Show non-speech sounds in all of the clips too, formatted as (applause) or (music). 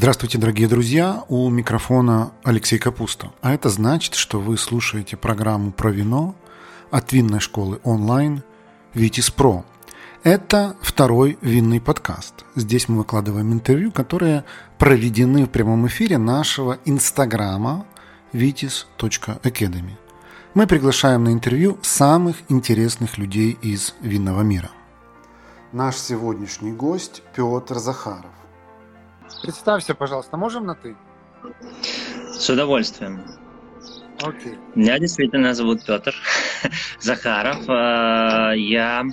Здравствуйте, дорогие друзья! У микрофона Алексей Капуста. А это значит, что вы слушаете программу про вино от винной школы онлайн «Витис Про». Это второй винный подкаст. Здесь мы выкладываем интервью, которые проведены в прямом эфире нашего инстаграма vitis.academy. Мы приглашаем на интервью самых интересных людей из винного мира. Наш сегодняшний гость Петр Захаров. Представься, пожалуйста, можем на ты? С удовольствием. Окей. Меня действительно зовут Петр (laughs) Захаров. А, я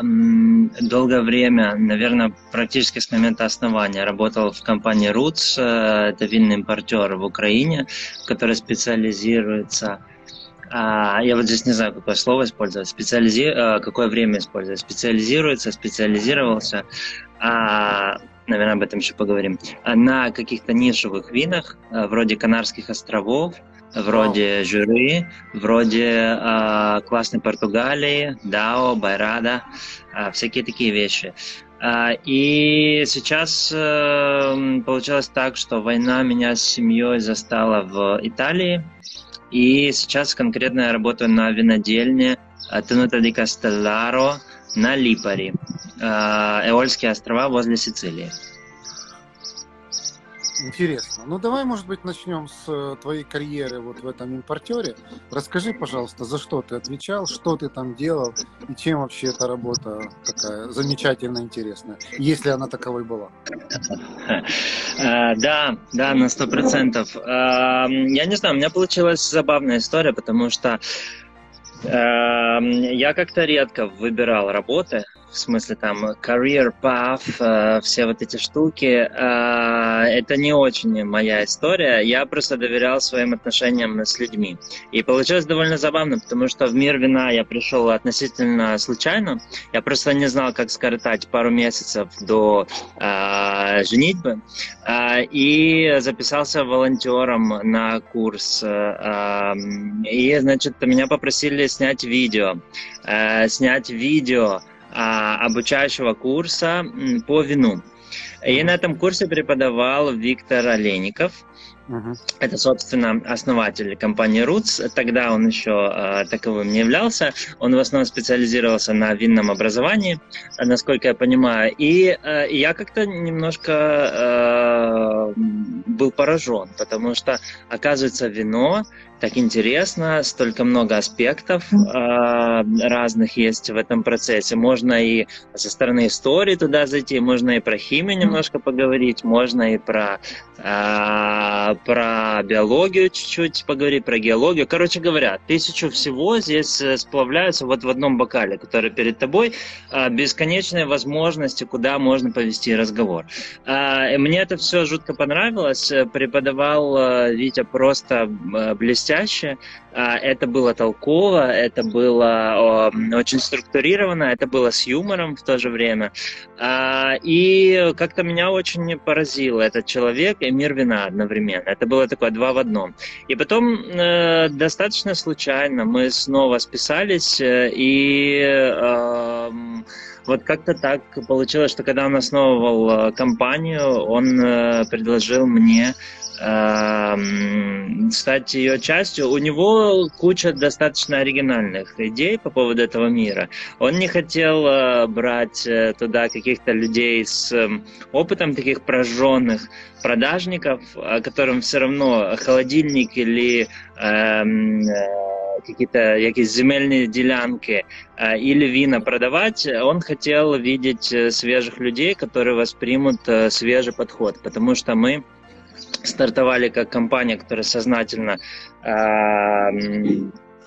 долгое время, наверное, практически с момента основания работал в компании Roots, э, это винный импортер в Украине, который специализируется а, я вот здесь не знаю, какое слово использовать, специализи... Какое время использовать, специализируется, специализировался, а, наверное, об этом еще поговорим, на каких-то нишевых винах, э, вроде Канарских островов, вроде жюри, вроде э, классной Португалии, Дао, Байрада, э, всякие такие вещи. И сейчас э, получилось так, что война меня с семьей застала в Италии, и сейчас конкретно я работаю на винодельне Тенута ди Кастелларо на Липари, э, Эольские острова возле Сицилии. Интересно. Ну давай, может быть, начнем с э, твоей карьеры вот в этом импортере. Расскажи, пожалуйста, за что ты отвечал, что ты там делал и чем вообще эта работа такая замечательно интересная, если она таковой была. (laughs) Э, да, да, на сто процентов. Эм, я не знаю, у меня получилась забавная история, потому что я как-то редко выбирал работы в смысле там career path, э, все вот эти штуки, э, это не очень моя история. Я просто доверял своим отношениям с людьми. И получилось довольно забавно, потому что в мир вина я пришел относительно случайно. Я просто не знал, как скоротать пару месяцев до э, женитьбы. И записался волонтером на курс. Э, и, значит, меня попросили снять видео. Снять видео обучающего курса по вину. И на этом курсе преподавал Виктор Олейников. Uh-huh. Это, собственно, основатель компании Roots. Тогда он еще э, таковым не являлся. Он в основном специализировался на винном образовании, насколько я понимаю. И э, я как-то немножко э, был поражен, потому что, оказывается, вино так интересно, столько много аспектов э, разных есть в этом процессе. Можно и со стороны истории туда зайти, можно и про химию немножко поговорить, можно и про, э, про биологию чуть-чуть поговорить, про геологию. Короче говоря, тысячу всего здесь э, сплавляются вот в одном бокале, который перед тобой, э, бесконечные возможности, куда можно повести разговор. Э, мне это все жутко понравилось. Преподавал э, Витя просто э, блестяще блестяще. А, это было толково, это было очень структурировано, это было с юмором в то же время. А, и как-то меня очень поразил этот человек и мир вина одновременно. Это было такое два в одном. И потом э, достаточно случайно мы снова списались, э, и вот как-то так получилось, что когда он основывал э, компанию, он предложил мне Эм, стать ее частью. У него куча достаточно оригинальных идей по поводу этого мира. Он не хотел э, брать э, туда каких-то людей с эм, опытом таких прожженных продажников, которым все равно холодильник или эм, э, какие-то якісь земельные делянки или вина продавать, он хотел видеть свежих людей, которые воспримут свежий подход, потому что мы стартовали как компания, которая сознательно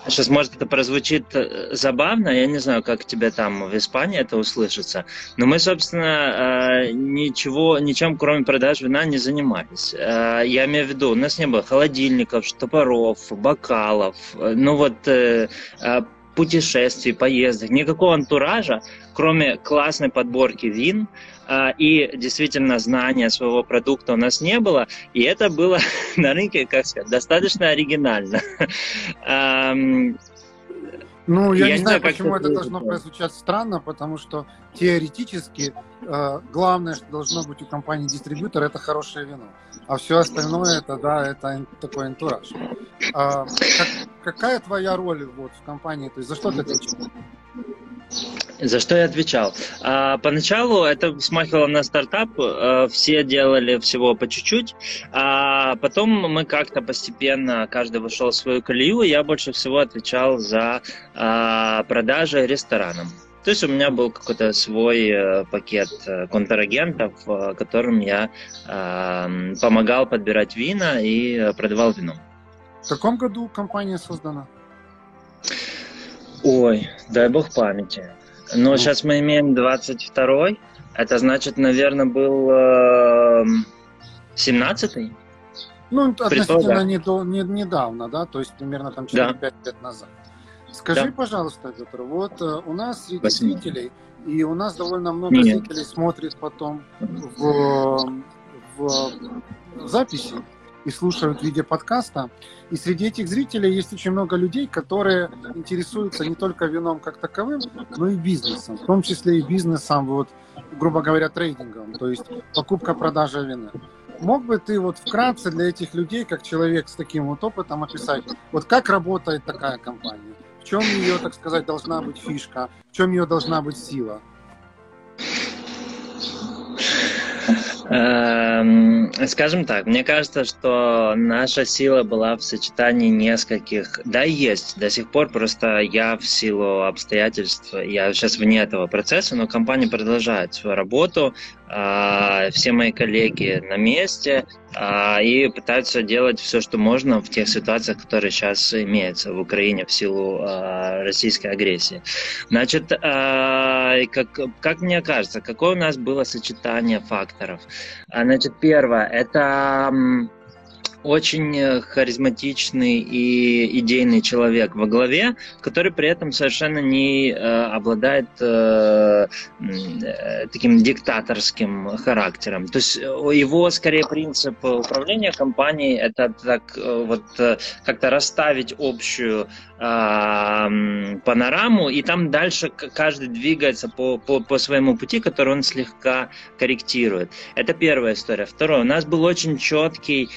Сейчас, может, это прозвучит э, забавно, я не знаю, как тебе там в Испании это услышится, но мы, собственно, ничего, ничем, кроме продаж вина, не занимались. Я имею в виду, у нас не было холодильников, штопоров, бокалов, э, ну вот э, путешествий, поездок, никакого антуража, кроме классной подборки вин, а, и действительно знания своего продукта у нас не было, и это было (laughs) на рынке, как сказать, достаточно оригинально. (laughs) Ну, я, я не знаю, почему это должно прозвучать странно, потому что теоретически э, главное, что должно быть у компании дистрибьютор, это хорошее вино. А все остальное, это, да, это такой антураж. А, как, какая твоя роль вот, в компании? То есть за что ты отвечаешь? За что я отвечал? А, поначалу это смахивало на стартап, а, все делали всего по чуть-чуть, а потом мы как-то постепенно, каждый вышел в свою колею, я больше всего отвечал за а, продажи ресторанам. То есть у меня был какой-то свой э, пакет э, контрагентов, которым я э, помогал подбирать вина и продавал вино. В каком году компания создана? Ой, дай бог памяти. Но ну, сейчас мы имеем 22-й. Это значит, наверное, был э, 17-й? Ну, относительно недо, не, недавно, да? То есть примерно там 4-5 да. лет назад. Скажи, да. пожалуйста, Петр, вот э, у нас среди 8. зрителей, и у нас довольно много Нет. зрителей смотрит потом в, в, в записи, и слушают в виде подкаста. И среди этих зрителей есть очень много людей, которые интересуются не только вином как таковым, но и бизнесом, в том числе и бизнесом, вот, грубо говоря, трейдингом, то есть покупка-продажа вина. Мог бы ты вот вкратце для этих людей, как человек с таким вот опытом, описать, вот как работает такая компания? В чем ее, так сказать, должна быть фишка? В чем ее должна быть сила? Скажем так, мне кажется, что наша сила была в сочетании нескольких, да, есть до сих пор, просто я в силу обстоятельств, я сейчас вне этого процесса, но компания продолжает свою работу, а, все мои коллеги на месте и пытаются делать все, что можно в тех ситуациях, которые сейчас имеются в Украине в силу а, российской агрессии. Значит, как, как мне кажется, какое у нас было сочетание факторов? Значит, первое, это очень э, харизматичный и идейный человек во главе, который при этом совершенно не э, обладает э, таким диктаторским характером. То есть его скорее принцип управления компанией это так вот как-то расставить общую э, панораму, и там дальше каждый двигается по, по, по своему пути, который он слегка корректирует. Это первая история. Второе, у нас был очень четкий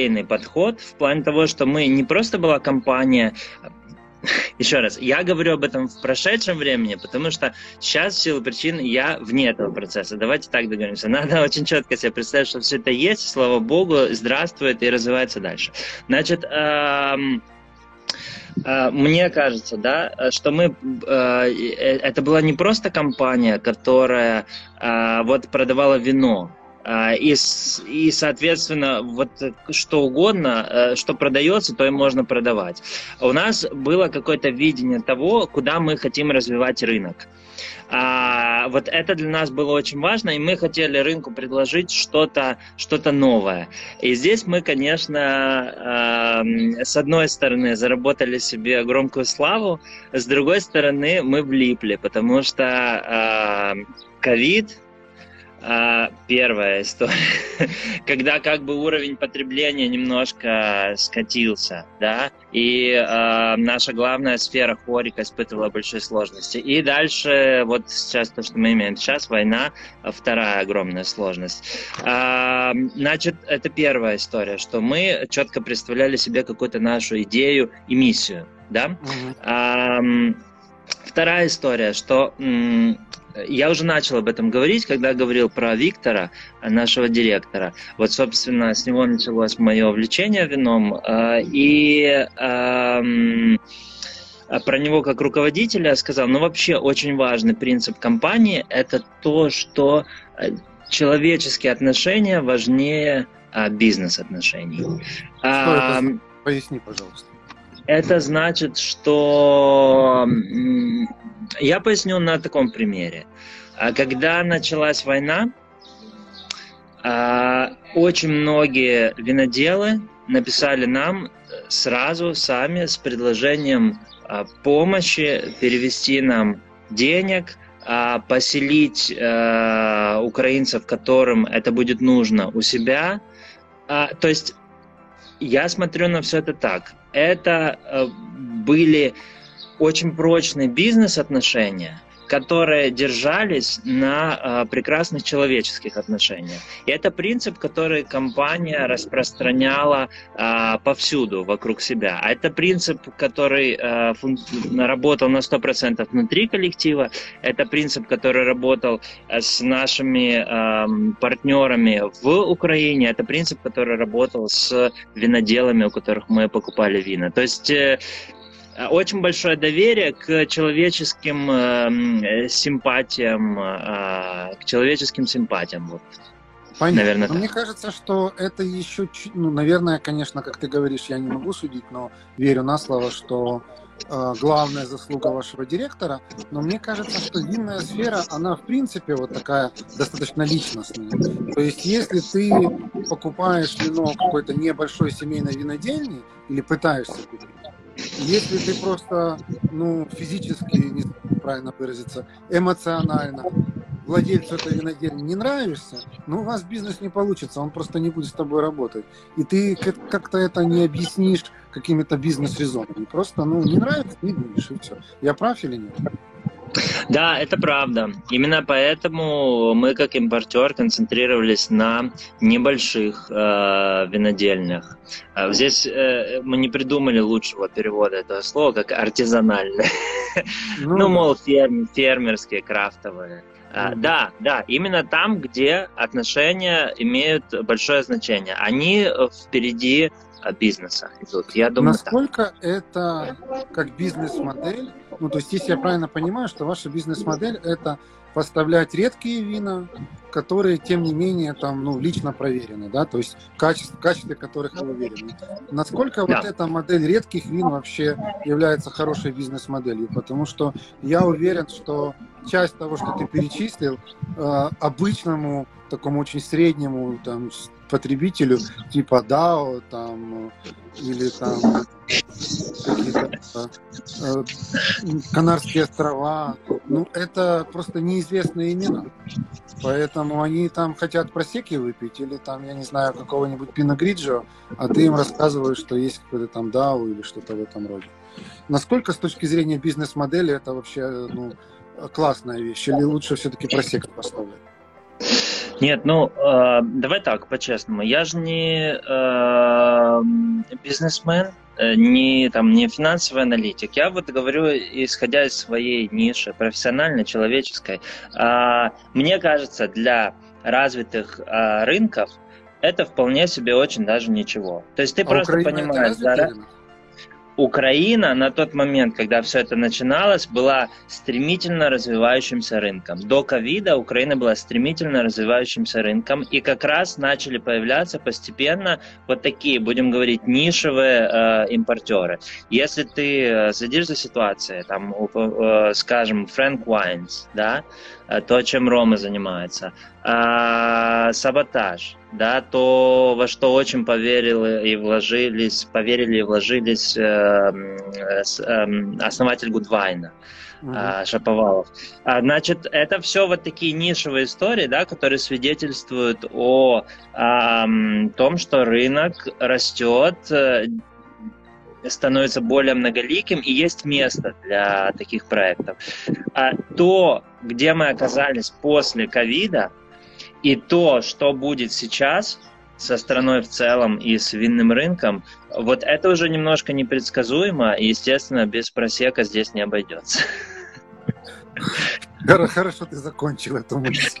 идейный подход в плане того, что мы не просто была компания, еще раз, я говорю об этом в прошедшем времени, потому что сейчас, в силу причин, я вне этого процесса. Давайте так договоримся. Надо (laughs) очень четко себе представить, что все это есть, слава богу, здравствует и развивается дальше. Значит, эм, а, мне кажется, да, что мы, а, э, это была не просто компания, которая а, вот продавала вино, и, и, соответственно, вот что угодно, э, что продается, то и можно продавать. У нас было какое-то видение того, куда мы хотим развивать рынок. А, вот это для нас было очень важно, и мы хотели рынку предложить что-то что новое. И здесь мы, конечно, э, с одной стороны заработали себе громкую славу, с другой стороны мы влипли, потому что ковид, э, а, первая история, (laughs) когда как бы уровень потребления немножко скатился, да, и э, наша главная сфера хорика испытывала большие сложности. И дальше, вот сейчас то, что мы имеем сейчас, война, вторая огромная сложность. Э, значит, это первая история, что мы четко представляли себе какую-то нашу идею и миссию, да. Mm-hmm. Э, вторая история, что я уже начал об этом говорить, когда говорил про Виктора, нашего директора. Вот, собственно, с него началось мое увлечение вином. А, и а про него как руководителя сказал, ну вообще очень важный принцип компании – это то, что э, человеческие отношения важнее а, бизнес-отношений. Поясни, пожалуйста. Это значит, что я поясню на таком примере. А когда началась война, а, очень многие виноделы написали нам сразу сами с предложением а, помощи, перевести нам денег, поселить украинцев, которым это будет нужно, у себя. То есть я смотрю на все это так. Это были очень прочные бизнес-отношения, которые держались на э, прекрасных человеческих отношениях. И это принцип, который компания распространяла э, повсюду вокруг себя. А это принцип, который э, фун- работал на 100% внутри коллектива. Это принцип, который работал с нашими э, партнерами в Украине. Это принцип, который работал с виноделами, у которых мы покупали вина. То есть э, Э, очень большое доверие к человеческим э, симпатиям, э, к человеческим симпатиям. Вот. Понятно. Наверное, но мне кажется, что это еще, ну, наверное, конечно, как ты говоришь, я не могу судить, но верю на слово, что э, главная заслуга вашего директора. Но мне кажется, что винная сфера, она в принципе вот такая достаточно личностная. То есть, если ты покупаешь вино какой-то небольшой семейной винодельни или пытаешься купить, если ты просто, ну, физически, не правильно выразиться, эмоционально владельцу этой винодельни не нравишься, ну, у вас бизнес не получится, он просто не будет с тобой работать. И ты как-то это не объяснишь какими-то бизнес-резонами. Просто, ну, не нравится, не будешь, и все. Я прав или нет? Да, это правда. Именно поэтому мы, как импортер, концентрировались на небольших э, винодельнях. А здесь э, мы не придумали лучшего перевода этого слова, как артизанальные. (laughs) Ну, ну мол, ферм, фермерские, крафтовые. Mm-hmm. Да, да, именно там, где отношения имеют большое значение. Они впереди бизнеса идут. Я думаю, Насколько так. это как бизнес-модель? Ну, то есть, если я правильно понимаю, что ваша бизнес-модель это поставлять редкие вина, которые, тем не менее, там, ну, лично проверены, да, то есть качество, качестве которых вы уверены. Насколько да. вот эта модель редких вин вообще является хорошей бизнес-моделью? Потому что я уверен, что часть того, что ты перечислил, э, обычному, такому очень среднему, там, потребителю, типа DAO, там, или там какие-то э, Канарские острова, ну, это просто неизвестные имена. Поэтому они там хотят просеки выпить или там, я не знаю, какого-нибудь пиногриджо, а ты им рассказываешь, что есть какой-то там DAO или что-то в этом роде. Насколько с точки зрения бизнес-модели это вообще ну, классная вещь? Или лучше все-таки просека поставлять? Нет, ну э, давай так, по-честному. Я же не э, бизнесмен, э, не там не финансовый аналитик. Я вот говорю, исходя из своей ниши, профессиональной, человеческой. Э, мне кажется, для развитых э, рынков это вполне себе очень даже ничего. То есть ты а просто Украина понимаешь, да, Украина на тот момент, когда все это начиналось, была стремительно развивающимся рынком. До ковида Украина была стремительно развивающимся рынком, и как раз начали появляться постепенно вот такие, будем говорить, нишевые э, импортеры. Если ты э, следишь за ситуацией, там, э, скажем, Frank Wines, да, то, чем Рома занимается. А, саботаж, да, то, во что очень поверили и вложились, поверили и вложились э, э, основатель Гудвайна. Uh-huh. Шаповалов. А, значит, это все вот такие нишевые истории, да, которые свидетельствуют о, о том, что рынок растет, становится более многоликим, и есть место для таких проектов. А то, где мы оказались после ковида, и то, что будет сейчас со страной в целом и с винным рынком, вот это уже немножко непредсказуемо, и, естественно, без просека здесь не обойдется. Хорошо ты закончил эту мысль.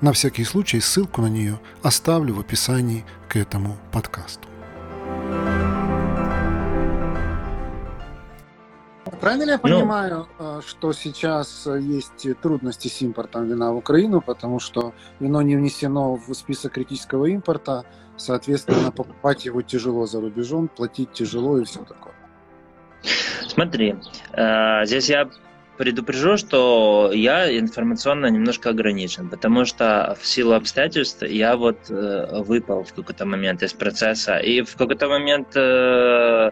На всякий случай ссылку на нее оставлю в описании к этому подкасту. Правильно ли я ну. понимаю, ну, что сейчас есть трудности с импортом вина в Украину, потому что вино не внесено в список критического импорта, соответственно, покупать его тяжело за рубежом, платить тяжело и все такое? Смотри, э, здесь я предупрежу, что я информационно немножко ограничен, потому что в силу обстоятельств я вот э, выпал в какой-то момент из процесса, и в какой-то момент э,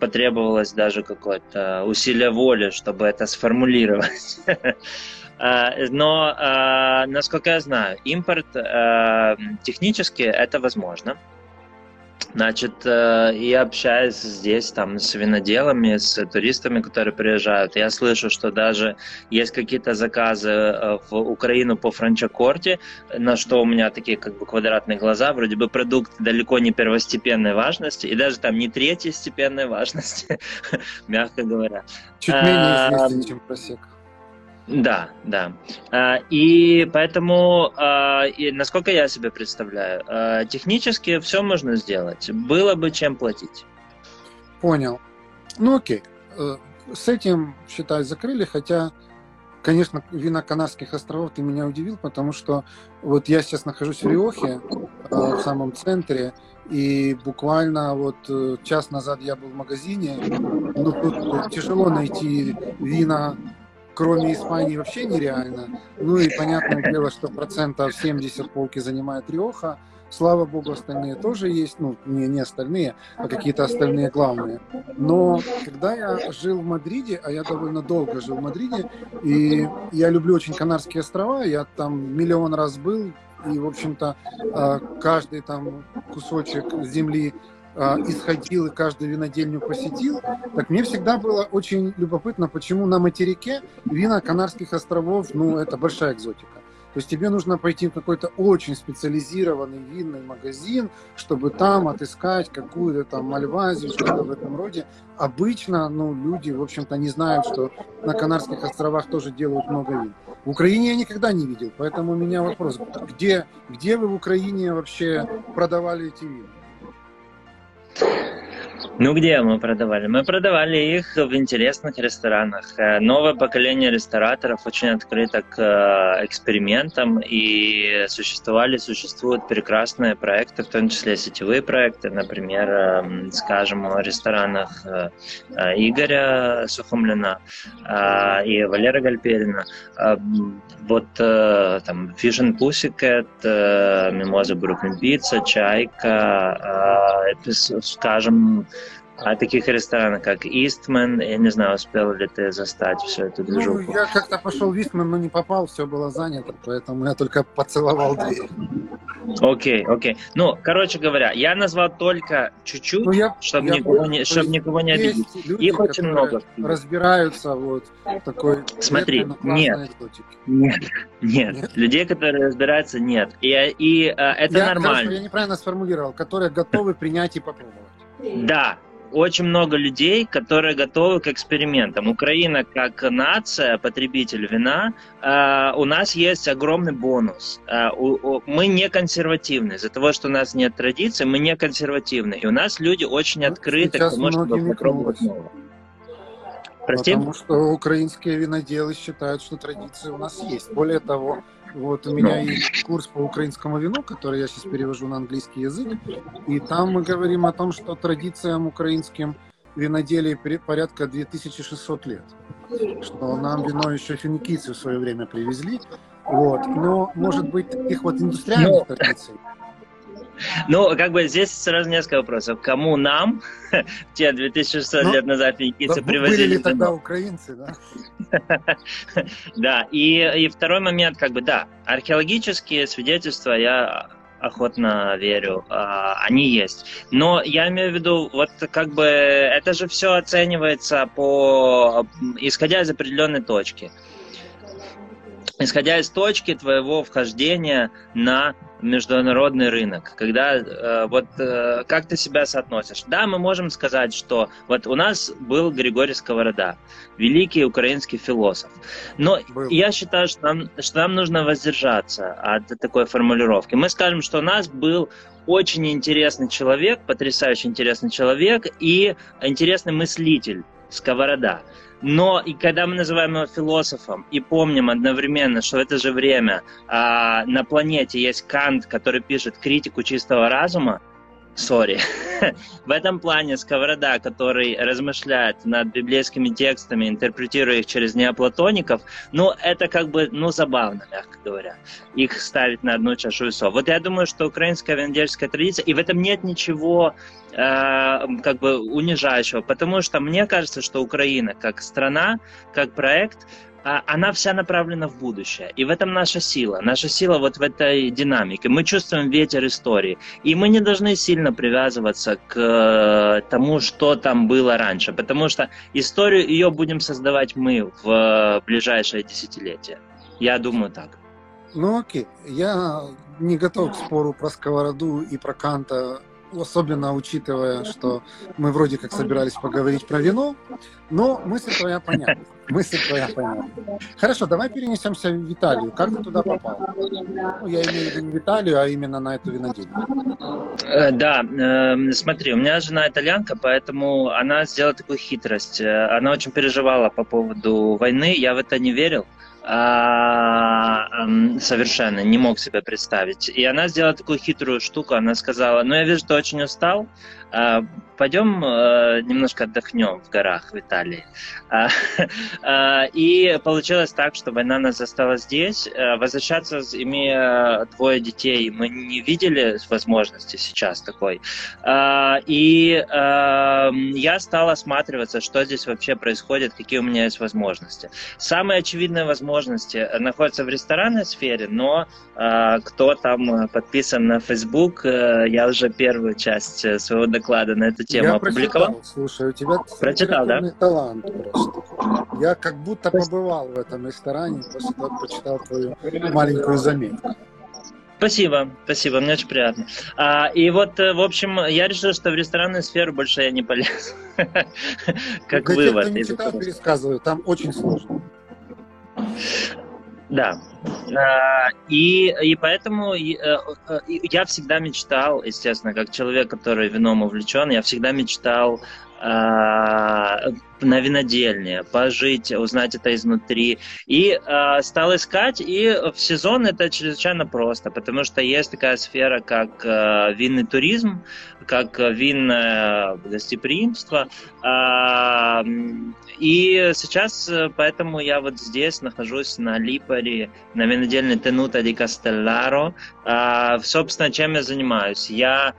потребовалось даже какое-то усилие воли, чтобы это сформулировать. (laughs) Но, насколько я знаю, импорт технически это возможно. Значит, э, я общаюсь здесь там с виноделами, с туристами, которые приезжают. Я слышу, что даже есть какие-то заказы э, в Украину по франчакорте, на что у меня такие как бы квадратные глаза. Вроде бы продукт далеко не первостепенной важности, и даже там не третьей степенной важности, (laughs) мягко говоря. Чуть менее известен, чем просек. Да, да. А, и поэтому, а, насколько я себе представляю, а, технически все можно сделать. Было бы чем платить. Понял. Ну окей. Э, с этим, считай, закрыли, хотя, конечно, вина Канарских островов ты меня удивил, потому что вот я сейчас нахожусь в Риохе, э, в самом центре, и буквально вот э, час назад я был в магазине. Ну, тут тяжело найти вина кроме Испании вообще нереально. Ну и понятное дело, что процентов 70 полки занимает Риоха. Слава богу, остальные тоже есть, ну, не, не остальные, а какие-то остальные главные. Но когда я жил в Мадриде, а я довольно долго жил в Мадриде, и я люблю очень Канарские острова, я там миллион раз был, и, в общем-то, а, каждый там кусочек земли исходил и каждую винодельню посетил, так мне всегда было очень любопытно, почему на материке вина Канарских островов, ну, это большая экзотика. То есть тебе нужно пойти в какой-то очень специализированный винный магазин, чтобы там отыскать какую-то там мальвазию, что-то в этом роде. Обычно ну, люди, в общем-то, не знают, что на Канарских островах тоже делают много вин. В Украине я никогда не видел, поэтому у меня вопрос, где, где вы в Украине вообще продавали эти вина? Yeah. Ну, где мы продавали? Мы продавали их в интересных ресторанах. Э, новое поколение рестораторов очень открыто к э, экспериментам, и существовали, существуют прекрасные проекты, в том числе сетевые проекты, например, эм, скажем, в ресторанах э, Игоря Сухомлина и Валеры Гальперина. Вот там and Pussycat, Mimosa Brooklyn Pizza, Чайка, скажем, а таких ресторанов, как Истман, я не знаю, успел ли ты застать всю эту движуху? Ну, я как-то пошел в Истман, но не попал, все было занято, поэтому я только поцеловал дверь. Окей, окей. Ну, короче говоря, я назвал только чуть-чуть, ну, я, чтобы, я никого, не, чтобы никого не обидеть. Люди, Их очень много. разбираются вот такой... Смотри, нет, нет, нет, нет, людей, которые разбираются, нет. И, и а, это я, нормально. Хорошо, я неправильно сформулировал, которые готовы принять и попробовать. Да, очень много людей, которые готовы к экспериментам. Украина как нация, потребитель вина, э, у нас есть огромный бонус. Э, у, у, мы не консервативны. Из-за того, что у нас нет традиций, мы не консервативны. И у нас люди очень ну, открыты к тому, чтобы попробовать новое. Прости? Потому что украинские виноделы считают, что традиции у нас есть. Более того, вот у меня есть курс по украинскому вину, который я сейчас перевожу на английский язык. И там мы говорим о том, что традициям украинским виноделия порядка 2600 лет. Что нам вино еще финикийцы в свое время привезли. Вот. Но, может быть, таких вот индустриальных ну, традиций ну, как бы здесь сразу несколько вопросов. Кому нам, (laughs) те 2600 ну, лет назад финикийцы да, привозили? Были ли тогда украинцы, да? (laughs) да, и, и второй момент, как бы, да, археологические свидетельства я охотно верю, а, они есть. Но я имею в виду, вот как бы это же все оценивается по исходя из определенной точки. Исходя из точки твоего вхождения на международный рынок, когда э, вот э, как ты себя соотносишь. Да, мы можем сказать, что вот у нас был Григорий Сковорода, великий украинский философ, но был. я считаю, что нам, что нам нужно воздержаться от такой формулировки. Мы скажем, что у нас был очень интересный человек, потрясающе интересный человек и интересный мыслитель Сковорода. Но и когда мы называем его философом и помним одновременно, что в это же время а, на планете есть Кант, который пишет критику чистого разума, сори. (laughs) в этом плане Сковорода, который размышляет над библейскими текстами, интерпретируя их через неоплатоников, ну, это как бы, ну, забавно, мягко говоря, их ставить на одну чашу весов. Вот я думаю, что украинская винодельская традиция, и в этом нет ничего как бы унижающего, потому что мне кажется, что Украина как страна, как проект, а, она вся направлена в будущее. И в этом наша сила. Наша сила вот в этой динамике. Мы чувствуем ветер истории. И мы не должны сильно привязываться к э, тому, что там было раньше. Потому что историю ее будем создавать мы в ближайшее десятилетие. Я думаю так. Ну окей. Я не готов к спору про сковороду и про Канта особенно учитывая, что мы вроде как собирались поговорить про вино, но мысль твоя понятна. Мысль твоя понятна. Хорошо, давай перенесемся в Италию. Как ты туда попал? Ну, я имею в виду не в Италию, а именно на эту винодельню. Э, да, э, смотри, у меня жена итальянка, поэтому она сделала такую хитрость. Э, она очень переживала по поводу войны, я в это не верил совершенно не мог себе представить. И она сделала такую хитрую штуку, она сказала, ну я вижу, ты очень устал, а, пойдем э, немножко отдохнем в горах в Италии. А, (laughs) а, и получилось так, что война нас застала здесь. Э, возвращаться, имея двое детей, мы не видели возможности сейчас такой. И я стал осматриваться, что здесь вообще происходит, какие у меня есть возможности. Самые очевидные возможности находятся в ресторанной сфере, но кто там подписан на Facebook, э, я уже первую часть своего доклада на эту тему я опубликовал. Прочитал, слушай, у тебя прочитал, да? талант просто. Я как будто побывал в этом ресторане после того, как прочитал твою маленькую заметку. Спасибо, спасибо, мне очень приятно. А, и вот, э, в общем, я решил, что в ресторанную сферу больше я не полез. (laughs) Как вывод. Кто не читал, пересказываю, там очень сложно. Да. А, и, и поэтому э, э, я всегда мечтал, естественно, как человек, который вином увлечен, я всегда мечтал на винодельне, пожить, узнать это изнутри. И э, стал искать, и в сезон это чрезвычайно просто, потому что есть такая сфера, как э, винный туризм, как винное гостеприимство. Э, и сейчас поэтому я вот здесь нахожусь на Липаре, на винодельне Тенута ди Кастелларо. Э, собственно, чем я занимаюсь? Я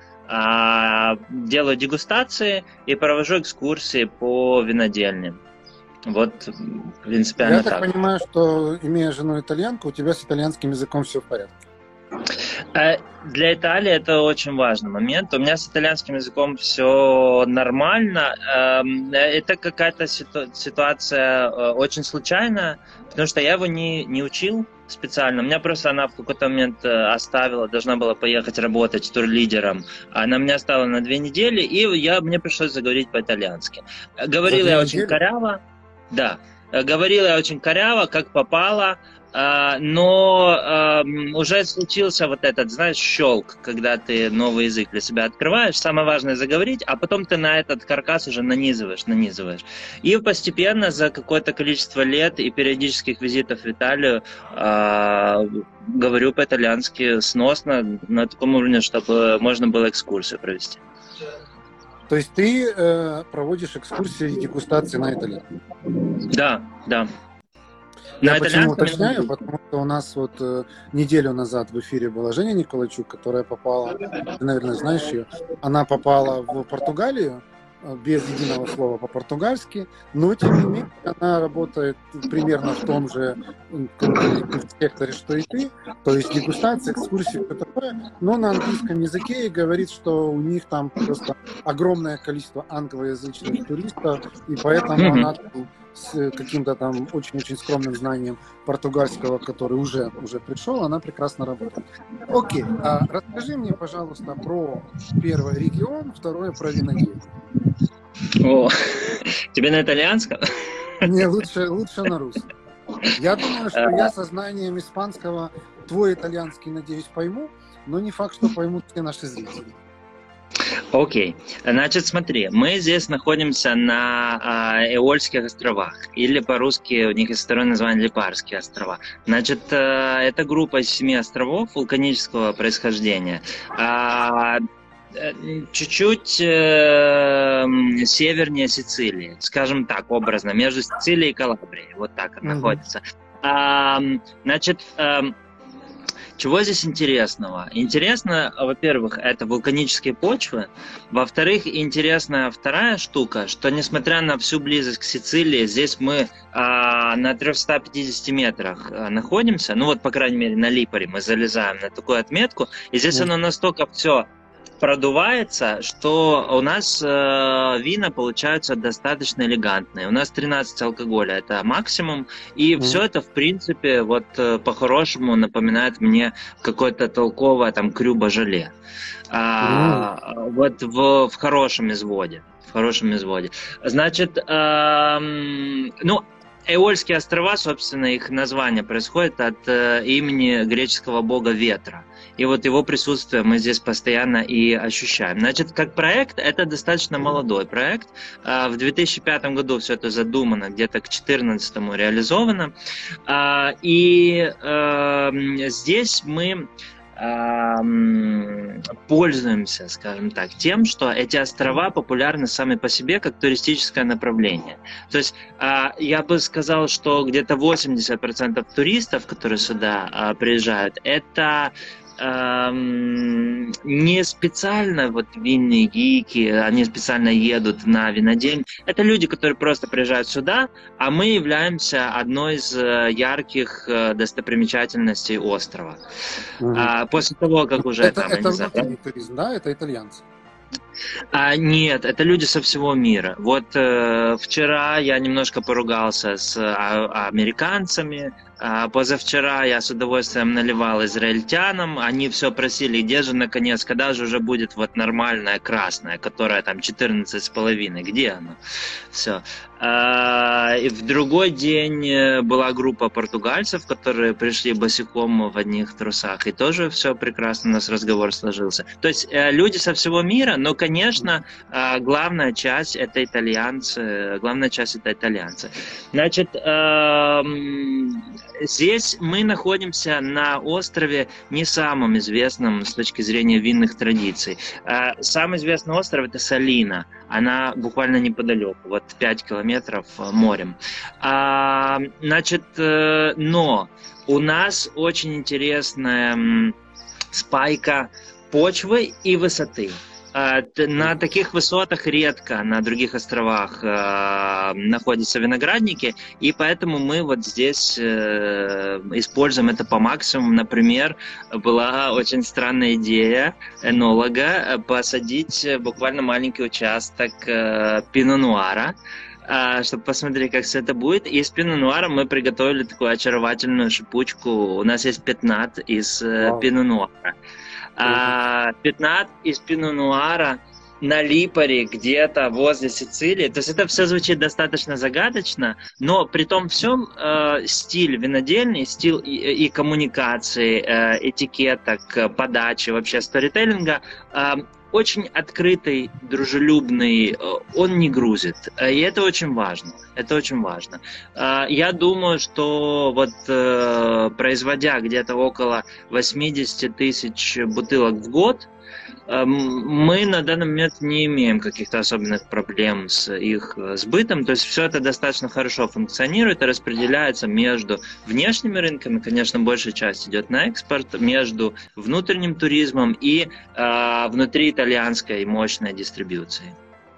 делаю дегустации и провожу экскурсии по винодельням. Вот принципиально Я так, так понимаю, что имея жену итальянку, у тебя с итальянским языком все в порядке. Э, для Италии это очень важный момент. У меня с итальянским языком все нормально. Эм, это какая-то ситуация э, очень случайная, потому что я его не, не учил специально. Меня просто она в какой-то момент э, оставила, должна была поехать работать тур-лидером. Она меня оставила на две недели, и я, мне пришлось заговорить по-итальянски. Говорил я очень коряво. Да. Говорил я очень коряво, как попало. А, но уже случился вот этот, знаешь, щелк, когда ты новый язык для себя открываешь. Самое важное заговорить, а потом ты на этот каркас уже нанизываешь, нанизываешь. И постепенно за какое-то количество лет и периодических визитов в Италию а, говорю по-итальянски сносно на таком уровне, чтобы можно было экскурсию провести. То есть ты э, проводишь экскурсии и дегустации на итальянском? Да, да. Я почему уточняю, потому что у нас вот э, неделю назад в эфире была Женя Николайчук, которая попала, ты, наверное, знаешь ее, она попала в Португалию, э, без единого слова по-португальски, но тем не менее она работает примерно в том же секторе, что и ты, то есть дегустация, экскурсии, все такое, но на английском языке и говорит, что у них там просто огромное количество англоязычных туристов, и поэтому она с каким-то там очень-очень скромным знанием португальского, который уже, уже пришел, она прекрасно работает. Окей, а расскажи мне, пожалуйста, про первый регион, второе про виноделие. О, (laughs) тебе на итальянском? Не, лучше, лучше на русском. Я думаю, что я со знанием испанского твой итальянский, надеюсь, пойму, но не факт, что поймут все наши зрители. Окей. Okay. Значит, смотри, мы здесь находимся на э, Эольских островах, или по-русски у них есть второе название Липарские острова. Значит, э, это группа из семи островов вулканического происхождения. Э, чуть-чуть э, севернее Сицилии, скажем так, образно, между Сицилией и Калабрией, вот так mm-hmm. находится. А, значит, а, чего здесь интересного? Интересно, во-первых, это вулканические почвы. Во-вторых, интересная вторая штука, что несмотря на всю близость к Сицилии, здесь мы а, на 350 метрах а, находимся. Ну вот, по крайней мере, на Липаре мы залезаем на такую отметку. И здесь mm. оно настолько все продувается, что у нас э, вина получаются достаточно элегантные. У нас 13 алкоголя, это максимум. И mm. все это, в принципе, вот э, по-хорошему напоминает мне какое-то толковое там крюба-желе. А, mm. Вот в, в хорошем изводе. В хорошем изводе. Значит, эм, ну, Эольские острова, собственно, их название происходит от э, имени греческого бога ветра. И вот его присутствие мы здесь постоянно и ощущаем. Значит, как проект, это достаточно молодой проект. Э, в 2005 году все это задумано, где-то к 2014 реализовано. Э, и э, здесь мы пользуемся, скажем так, тем, что эти острова популярны сами по себе как туристическое направление. То есть а, я бы сказал, что где-то 80% туристов, которые сюда а, приезжают, это эм, не специально вот винные гики, они специально едут на винодень. Это люди, которые просто приезжают сюда, а мы являемся одной из э, ярких э, достопримечательностей острова. Угу. А, после того, как уже это, там... Это внутренний туризм, да? Это итальянцы? А, нет, это люди со всего мира. Вот э, вчера я немножко поругался с а, американцами, а позавчера я с удовольствием наливал израильтянам, они все просили, где же наконец, когда же уже будет вот нормальная красная, которая там 14 с половиной, где она? Все. А, и в другой день э, была группа португальцев, которые пришли босиком в одних трусах, и тоже все прекрасно, у нас разговор сложился. То есть э, люди со всего мира, но, конечно, а, главная часть это итальянцы, главная часть это итальянцы. Значит, Здесь мы находимся на острове не самом известном с точки зрения винных традиций. А, самый известный остров это Салина. Она буквально неподалеку, вот 5 километров э, морем. А, значит, э, но у нас очень интересная спайка почвы и высоты. А, на таких высотах редко на других островах э, находятся виноградники, и поэтому мы вот здесь э, используем это по максимуму. Например, была очень странная идея энолога посадить буквально маленький участок э, пино-нуара, чтобы посмотреть, как все это будет. И из пино нуара мы приготовили такую очаровательную шипучку. У нас есть пятнат из wow. А, пятнат из пино-нуара на Липаре, где-то возле Сицилии. То есть это все звучит достаточно загадочно, но при том всем э, стиль винодельный, стиль и, и коммуникации, э, этикеток, подачи, вообще сторителлинга э, очень открытый, дружелюбный, э, он не грузит. Э, и это очень важно. Это очень важно. Э, я думаю, что вот производя где-то около 80 тысяч бутылок в год, мы на данный момент не имеем каких-то особенных проблем с их э, сбытом, то есть все это достаточно хорошо функционирует и распределяется между внешними рынками, конечно, большая часть идет на экспорт, между внутренним туризмом и э, внутри итальянской мощной дистрибьюцией.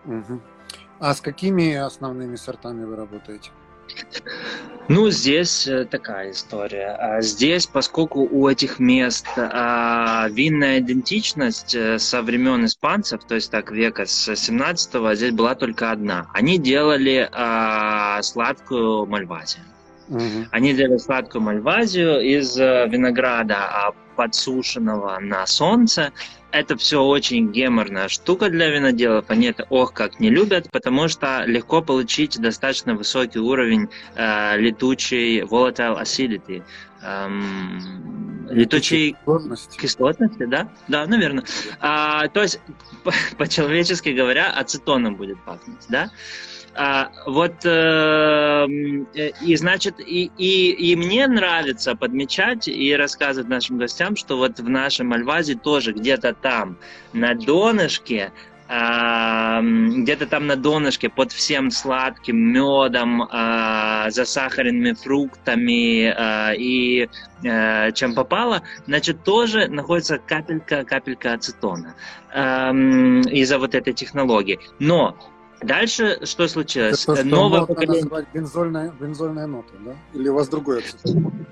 Угу. А с какими основными сортами вы работаете? Ну, здесь э, такая история. А здесь, поскольку у этих мест а, винная идентичность э, со времен испанцев, то есть так века с 17-го, здесь была только одна. Они делали а, сладкую мальвазию. Угу. Они делали сладкую мальвазию из э, винограда подсушенного на солнце это все очень геморная штука для виноделов. Они это ох как не любят, потому что легко получить достаточно высокий уровень э, летучей volatile acidity. Эм, летучей кислотности. кислотности, да? Да, наверное. А, то есть, (laughs) по-человечески говоря, ацетоном будет пахнуть, да? А, вот э, и значит, и, и, и мне нравится подмечать и рассказывать нашим гостям, что вот в нашем Альвазе тоже где-то там на донышке где-то там на донышке под всем сладким медом, а, засахаренными фруктами а, и а, чем попало, значит, тоже находится капелька, капелька ацетона из-за вот этой технологии. Но Дальше что случилось? Это то, что Новое поколение... бензольная, бензольная нота, да? Или у вас другой ацетон?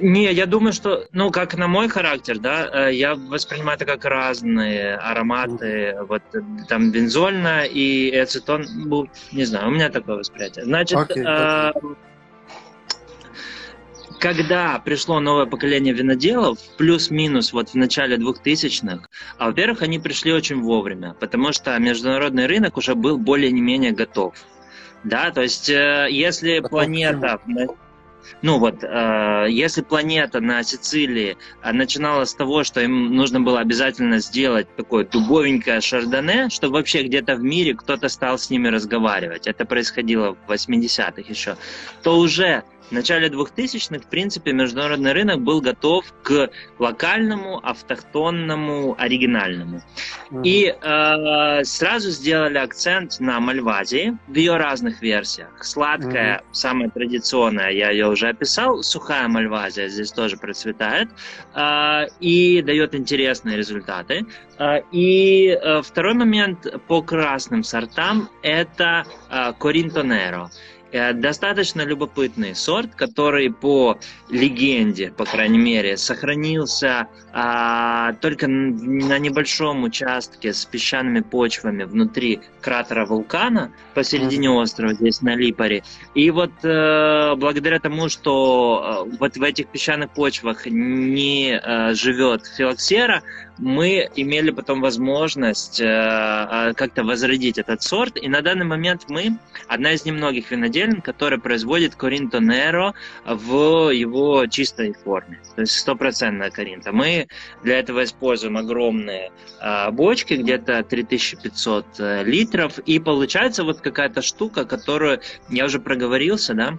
Не, я думаю, что, ну, как на мой характер, да, э, я воспринимаю это как разные ароматы, вот там бензольна и ацетон, ну, не знаю, у меня такое восприятие. Значит, okay, okay. Когда пришло новое поколение виноделов, плюс-минус вот в начале 2000-х, а, во-первых, они пришли очень вовремя, потому что международный рынок уже был более-не-менее готов. Да, то есть, э, если планета... Ну вот, э, если планета на Сицилии э, начинала с того, что им нужно было обязательно сделать такое дубовенькое шардоне, чтобы вообще где-то в мире кто-то стал с ними разговаривать, это происходило в 80-х еще, то уже в начале 2000-х, в принципе, международный рынок был готов к локальному, автохтонному, оригинальному. Mm-hmm. И э, сразу сделали акцент на Мальвазии в ее разных версиях. Сладкая, mm-hmm. самая традиционная, я ее уже описал. Сухая Мальвазия здесь тоже процветает э, и дает интересные результаты. Э, и э, второй момент по красным сортам это э, Коринто Неро. Э, достаточно любопытный сорт, который по легенде, по крайней мере, сохранился а, только на небольшом участке с песчаными почвами внутри кратера вулкана посередине острова, здесь на Липаре. И вот э, благодаря тому, что э, вот в этих песчаных почвах не э, живет филоксера, мы имели потом возможность э, э, как-то возродить этот сорт. И на данный момент мы одна из немногих винодельн, которая производит Коринто Неро в его чистой форме. То есть стопроцентная Коринто. Мы для этого используем огромные э, бочки, где-то 3500 э, литров. И получается вот какая-то штука, которую я уже проговорился, да,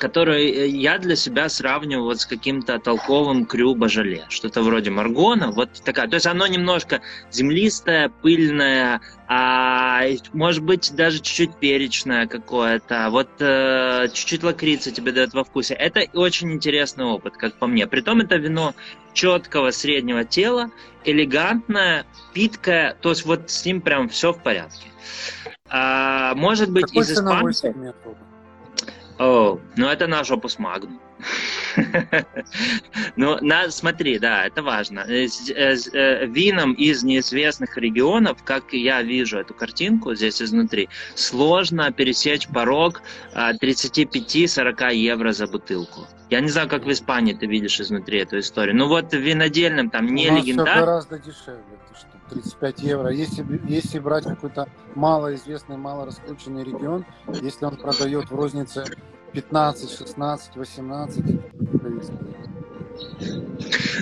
который э, я для себя сравниваю вот с каким-то толковым крю божале, что-то вроде маргона, вот такая. То есть оно немножко землистое, пыльное, а может быть даже чуть-чуть перечное какое-то, вот э, чуть-чуть лакрица тебе дает во вкусе. Это очень интересный опыт, как по мне. Притом это вино четкого среднего тела, элегантное, питкое, то есть вот с ним прям все в порядке. А, может быть, Какой из испанцев... О, ну это наш опус магнум. (laughs) Ну, на, смотри, да, это важно. Э, э, э, вином из неизвестных регионов, как я вижу эту картинку здесь изнутри, сложно пересечь порог 35-40 а, евро за бутылку. Я не знаю, как в Испании ты видишь изнутри эту историю. Ну вот в винодельном там не легендарно. гораздо дешевле. 35 евро. Если, если брать какой-то малоизвестный, малораскрученный регион, если он продает в рознице 15, 16, 18.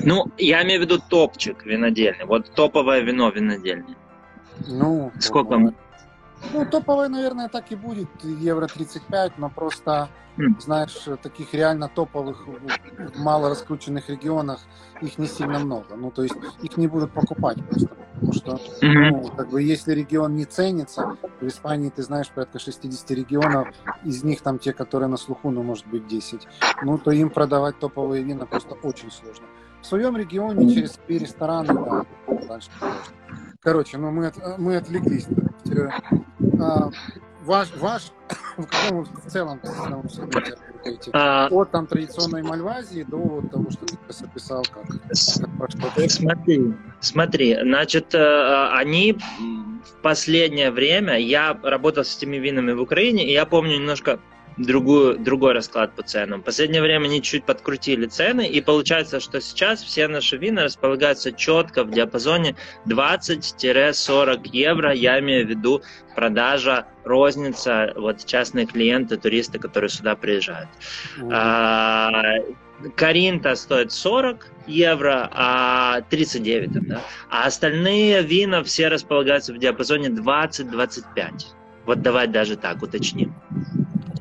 Ну, я имею в виду топчик винодельный. Вот топовое вино винодельни. Ну, сколько? Топовое. Ну, топовое, наверное, так и будет. Евро 35, но просто знаешь, таких реально топовых, мало раскрученных регионах их не сильно много. Ну, то есть их не будут покупать просто. Потому что, ну, как бы, если регион не ценится, в Испании, ты знаешь, порядка 60 регионов, из них там те, которые на слуху, ну, может быть, 10, ну, то им продавать топовые вина просто очень сложно. В своем регионе через рестораны, да, дальше можно. Короче, ну, мы, от, мы отвлеклись. А, ваш, ваш (coughs) в каком в целом сегменте а, От там традиционной Мальвазии до вот того, что ты описал, как, как Смотри, смотри, значит, э, они в последнее время, я работал с этими винами в Украине, и я помню немножко другую, другой расклад по ценам. В последнее время они чуть подкрутили цены, и получается, что сейчас все наши вина располагаются четко в диапазоне 20-40 евро. Я имею в виду продажа, розница, вот частные клиенты, туристы, которые сюда приезжают. Mm-hmm. А, Каринта стоит 40 евро, а 39, да? а остальные вина все располагаются в диапазоне 20-25. Вот давай даже так уточним.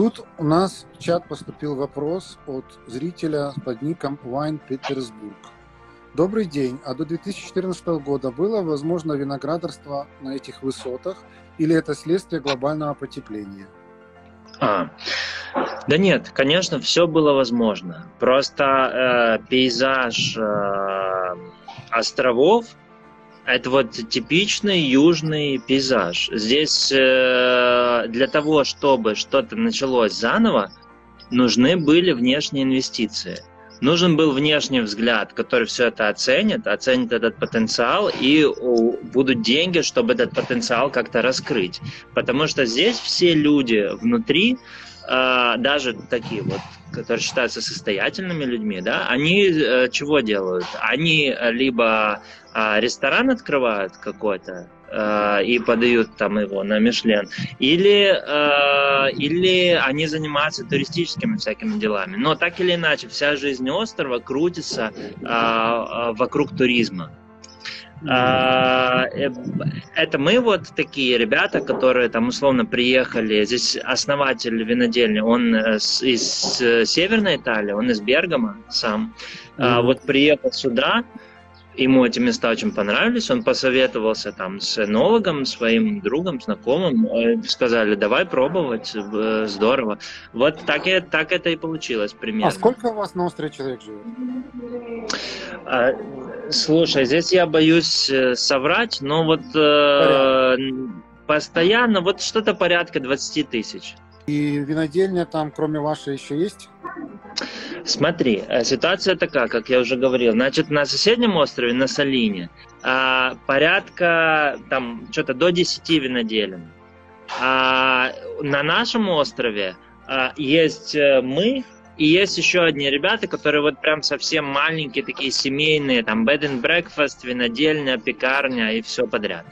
Тут у нас в чат поступил вопрос от зрителя под ником Wine Petersburg. Добрый день. А до 2014 года было возможно виноградарство на этих высотах или это следствие глобального потепления? А, да нет, конечно, все было возможно. Просто э, пейзаж э, островов это вот типичный южный пейзаж. Здесь э, для того, чтобы что-то началось заново, нужны были внешние инвестиции. Нужен был внешний взгляд, который все это оценит, оценит этот потенциал, и будут деньги, чтобы этот потенциал как-то раскрыть. Потому что здесь все люди внутри, а, даже такие вот, которые считаются состоятельными людьми, да, они э, чего делают? Они либо а, ресторан открывают какой-то, э, и подают там его на Мишлен, или, или они занимаются туристическими всякими делами. Но так или иначе, вся жизнь острова крутится вокруг туризма. Это мы вот такие ребята, которые там условно приехали. Здесь основатель винодельни, он из Северной Италии, он из Бергама сам. Mm-hmm. Вот приехал сюда, ему эти места очень понравились, он посоветовался там с энологом, своим другом, знакомым, э, сказали, давай пробовать, э, здорово. Вот так, и, так это и получилось примерно. А сколько у вас на острове человек живет? А, слушай, здесь я боюсь э, соврать, но вот э, постоянно вот что-то порядка 20 тысяч. И винодельня там, кроме вашей, еще есть? Смотри, э, ситуация такая, как я уже говорил. Значит, на соседнем острове, на Салине, а, порядка там что-то до 10 виноделин. А на нашем острове а, есть э, мы, и есть еще одни ребята, которые вот прям совсем маленькие, такие семейные, там bed and breakfast, винодельня, пекарня и все подряд.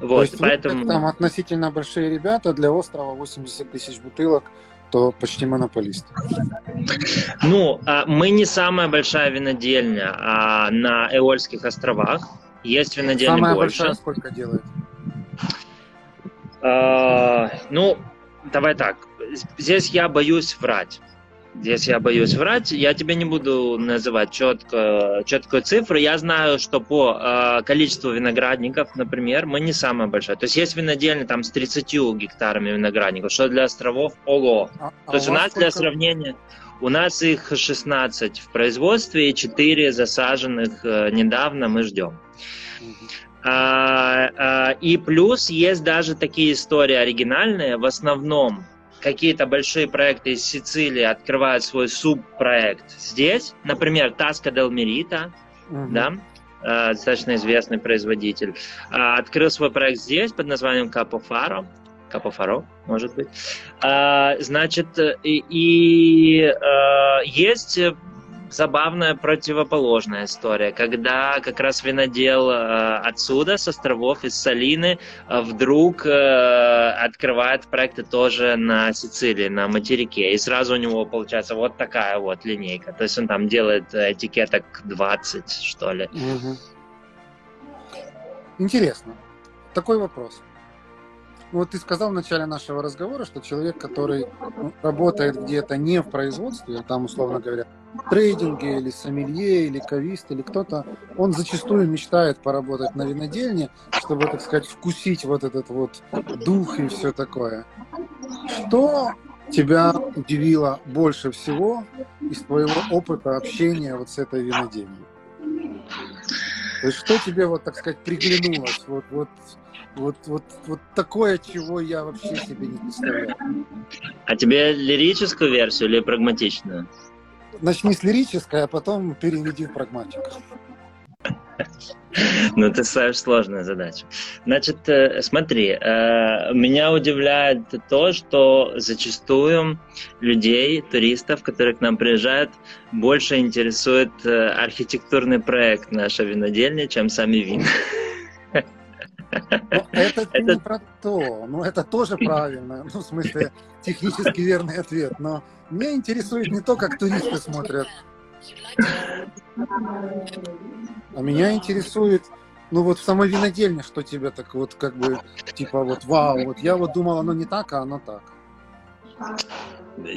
Вот, То есть поэтому... там относительно большие ребята, для острова 80 тысяч бутылок – то почти монополист. Ну, а, мы не самая большая винодельня а на Эольских островах. Есть винодельня самая больше. Самая большая сколько делает? А, ну, давай так. Здесь я боюсь врать. Здесь я боюсь врать. Я тебе не буду называть четко, четкую цифру. Я знаю, что по э, количеству виноградников, например, мы не самая большая. То есть есть винодельня там с 30 гектарами виноградников, что для островов ого. А, То а есть у нас сколько? для сравнения... У нас их 16 в производстве и 4 засаженных э, недавно мы ждем. А, а, и плюс есть даже такие истории оригинальные. В основном какие-то большие проекты из Сицилии открывают свой субпроект здесь, например, Таска Дел Мерита, uh-huh. да, э, достаточно известный производитель, э, открыл свой проект здесь под названием Капофаро, Капофаро, может быть. Э, значит, и, и есть забавная противоположная история, когда как раз винодел э, отсюда, с островов, из Салины, э, вдруг э, открывает проекты тоже на Сицилии, на материке, и сразу у него получается вот такая вот линейка. То есть он там делает этикеток 20, что ли. Угу. Интересно. Такой вопрос. Вот ты сказал в начале нашего разговора, что человек, который работает где-то не в производстве, там, условно говоря, трейдинге или сомелье, или кавист, или кто-то, он зачастую мечтает поработать на винодельне, чтобы, так сказать, вкусить вот этот вот дух и все такое. Что тебя удивило больше всего из твоего опыта общения вот с этой винодельней? То есть что тебе вот, так сказать, приглянулось? Вот, вот вот, вот, вот такое, чего я вообще себе не представляю. А тебе лирическую версию или прагматичную? Начни с лирической, а потом переведи в прагматику. (laughs) Ну, ты ставишь сложную задачу. Значит, э, смотри, э, меня удивляет то, что зачастую людей, туристов, которые к нам приезжают, больше интересует э, архитектурный проект нашей винодельни, чем сами вина. (laughs) Ну, это, (laughs) не про то. Ну, это тоже правильно. Ну, в смысле, технически верный ответ. Но меня интересует не то, как туристы смотрят а меня интересует, ну вот в самой винодельне, что тебе так вот как бы, типа вот вау, вот я вот думал, оно не так, а оно так.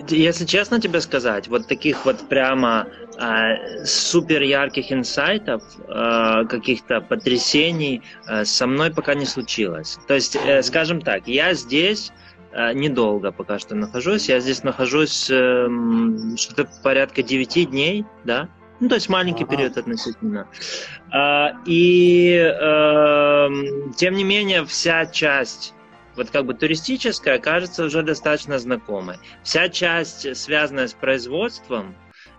Если честно тебе сказать, вот таких вот прямо э, супер ярких инсайтов, э, каких-то потрясений э, со мной пока не случилось. То есть, э, скажем так, я здесь э, недолго пока что нахожусь. Я здесь нахожусь э, что-то порядка 9 дней, да. Ну, то есть маленький период относительно. А, и э, тем не менее, вся часть вот как бы туристическая кажется уже достаточно знакомой. Вся часть, связанная с производством,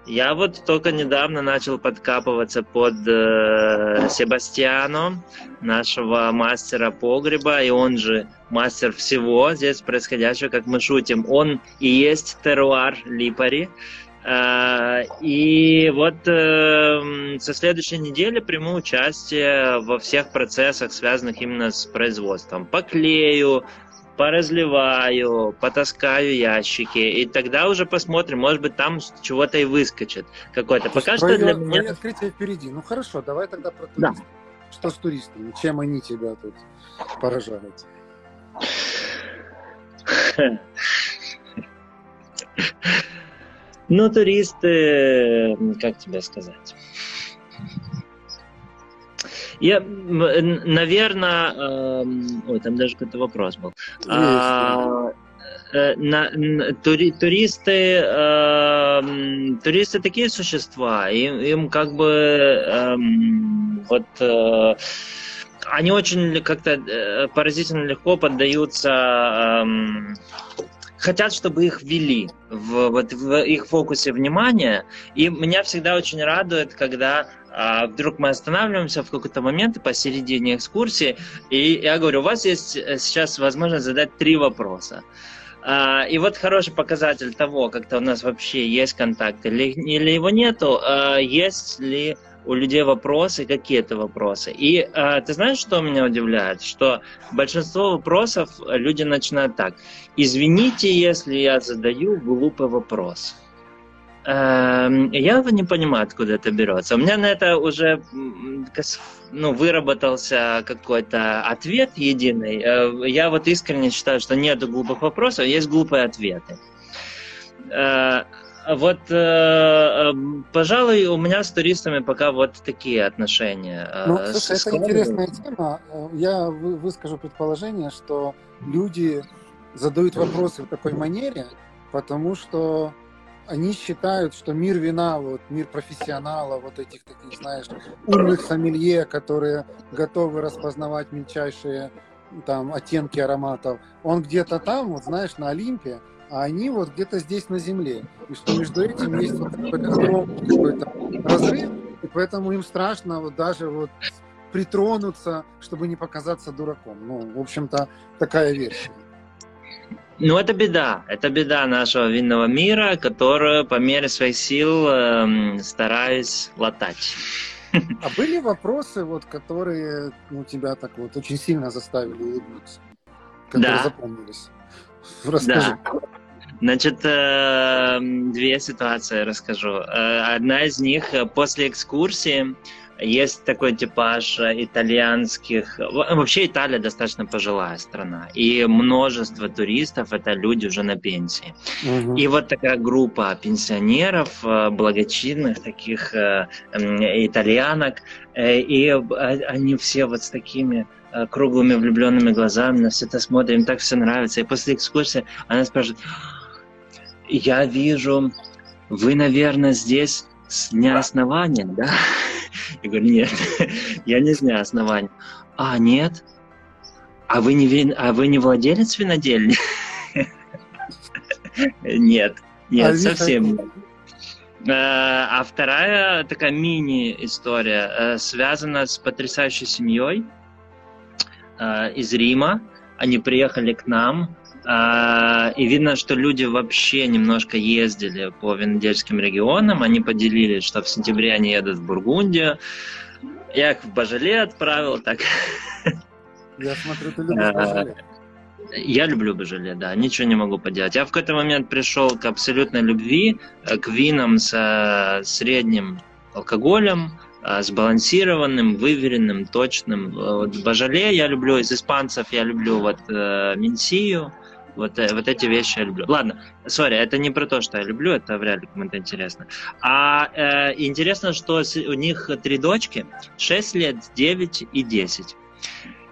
я вот только недавно начал подкапываться под э, Себастьяно, нашего мастера погреба, и он же мастер всего здесь происходящего, как мы шутим. Он и есть теруар Липари. Э, и вот э, со следующей недели приму участие во всех процессах, связанных именно с производством. По клею, поразливаю, потаскаю ящики, и тогда уже посмотрим, может быть, там чего-то и выскочит какой-то. Пока что твое, для меня... Твои открытия впереди. Ну хорошо, давай тогда про туристов. Да. Что с туристами? Чем они тебя тут поражают? (laughs) Ну, туристы, как тебе сказать? Я, наверное, э, ой, там даже какой-то вопрос был. А, э, на, на, тури, туристы, э, туристы такие существа, им, им как бы э, вот э, они очень как-то э, поразительно легко поддаются э, хотят, чтобы их вели в, вот, в их фокусе внимания. И меня всегда очень радует, когда а, вдруг мы останавливаемся в какой-то момент посередине экскурсии, и я говорю, у вас есть э, сейчас возможность задать три вопроса. А, и вот хороший показатель того, как-то у нас вообще есть контакт или, или его нету, а, есть ли у людей вопросы, какие то вопросы. И э, ты знаешь, что меня удивляет? Что большинство вопросов люди начинают так. Извините, если я задаю глупый вопрос. Э, я не понимаю, откуда это берется. У меня на это уже ну, выработался какой-то ответ единый. Э, я вот искренне считаю, что нет глупых вопросов, есть глупые ответы. Э, вот, э, э, пожалуй, у меня с туристами пока вот такие отношения. Э, ну, слушай, это интересная тема. Я выскажу предположение, что люди задают вопросы в такой манере, потому что они считают, что мир вина, вот мир профессионала, вот этих таких, знаешь, умных сомелье, которые готовы распознавать мельчайшие там оттенки ароматов, он где-то там, вот знаешь, на Олимпе, а они вот где-то здесь на земле. И что между этим есть вот такой огромный какой-то разрыв, и поэтому им страшно вот даже вот притронуться, чтобы не показаться дураком. Ну, в общем-то, такая версия. Ну, это беда. Это беда нашего винного мира, которую по мере своих сил э, стараюсь латать. (laughs) А были вопросы, вот, которые ну, тебя так вот очень сильно заставили улыбнуться? Которые да. запомнились? Расскажи. Да. Значит, э, две ситуации расскажу. Э, одна из них э, после экскурсии есть такой типаж итальянских... Вообще Италия достаточно пожилая страна, и множество туристов — это люди уже на пенсии. Угу. И вот такая группа пенсионеров, благочинных таких итальянок, и они все вот с такими круглыми влюбленными глазами на все это смотрят, им так все нравится. И после экскурсии она спрашивает, я вижу, вы, наверное, здесь с неоснования, да? (laughs) Я говорю, нет, (laughs) я не с неоснования. А, нет? А вы не, вин... а вы не владелец винодельни? (laughs) Нет, нет, а совсем нет. А вторая такая мини-история связана с потрясающей семьей из Рима. Они приехали к нам, и видно, что люди вообще немножко ездили по венедельским регионам. Они поделились, что в сентябре они едут в Бургундию. Я их в Бажале отправил, так. Я смотрю, ты любишь Бажале. Я люблю Бажале, да, ничего не могу поделать. Я в какой-то момент пришел к абсолютной любви, э, к винам со средним алкоголем, э, сбалансированным, выверенным, точным. Вот Бажале я люблю, из испанцев я люблю вот э, Минсию, вот, э, вот эти вещи я люблю. Ладно, сори, это не про то, что я люблю, это вряд ли кому-то интересно. А э, интересно, что у них три дочки, 6 лет, 9 и 10.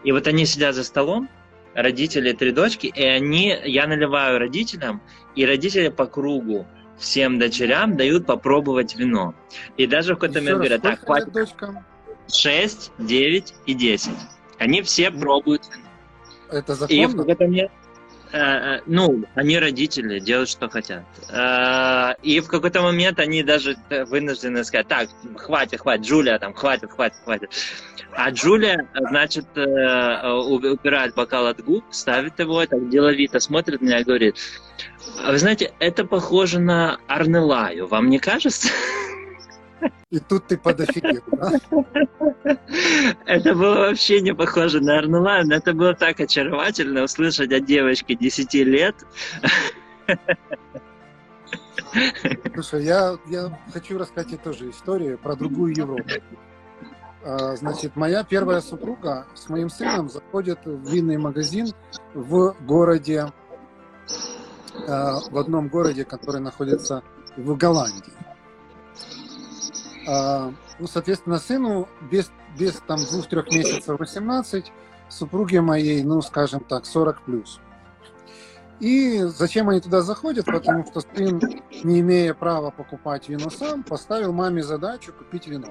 И вот они сидят за столом, родители, три дочки, и они, я наливаю родителям, и родители по кругу всем дочерям дают попробовать вино. И даже в какой-то момент говорят, так, хватит. Дочкам? 6, 9 и 10. Они все пробуют вино. Это законно? И в какой-то момент, э, э, ну, они родители, делают, что хотят. Э, и в какой-то момент они даже вынуждены сказать, так, хватит, хватит, Джулия, там, хватит, хватит, хватит. А Джулия, значит, убирает бокал от губ, ставит его, так деловито смотрит на меня и говорит, «А вы знаете, это похоже на Арнелаю, вам не кажется? И тут ты подофигел, да? Это было вообще не похоже на Арнелаю, но это было так очаровательно услышать от девочки 10 лет. Слушай, я, я хочу рассказать тебе тоже историю про другую Европу. А, значит, моя первая супруга с моим сыном заходит в винный магазин в городе, а, в одном городе, который находится в Голландии. А, ну, соответственно, сыну без, без там двух-трех месяцев 18, супруге моей, ну, скажем так, 40 плюс. И зачем они туда заходят? Потому что сын, не имея права покупать вино сам, поставил маме задачу купить вино.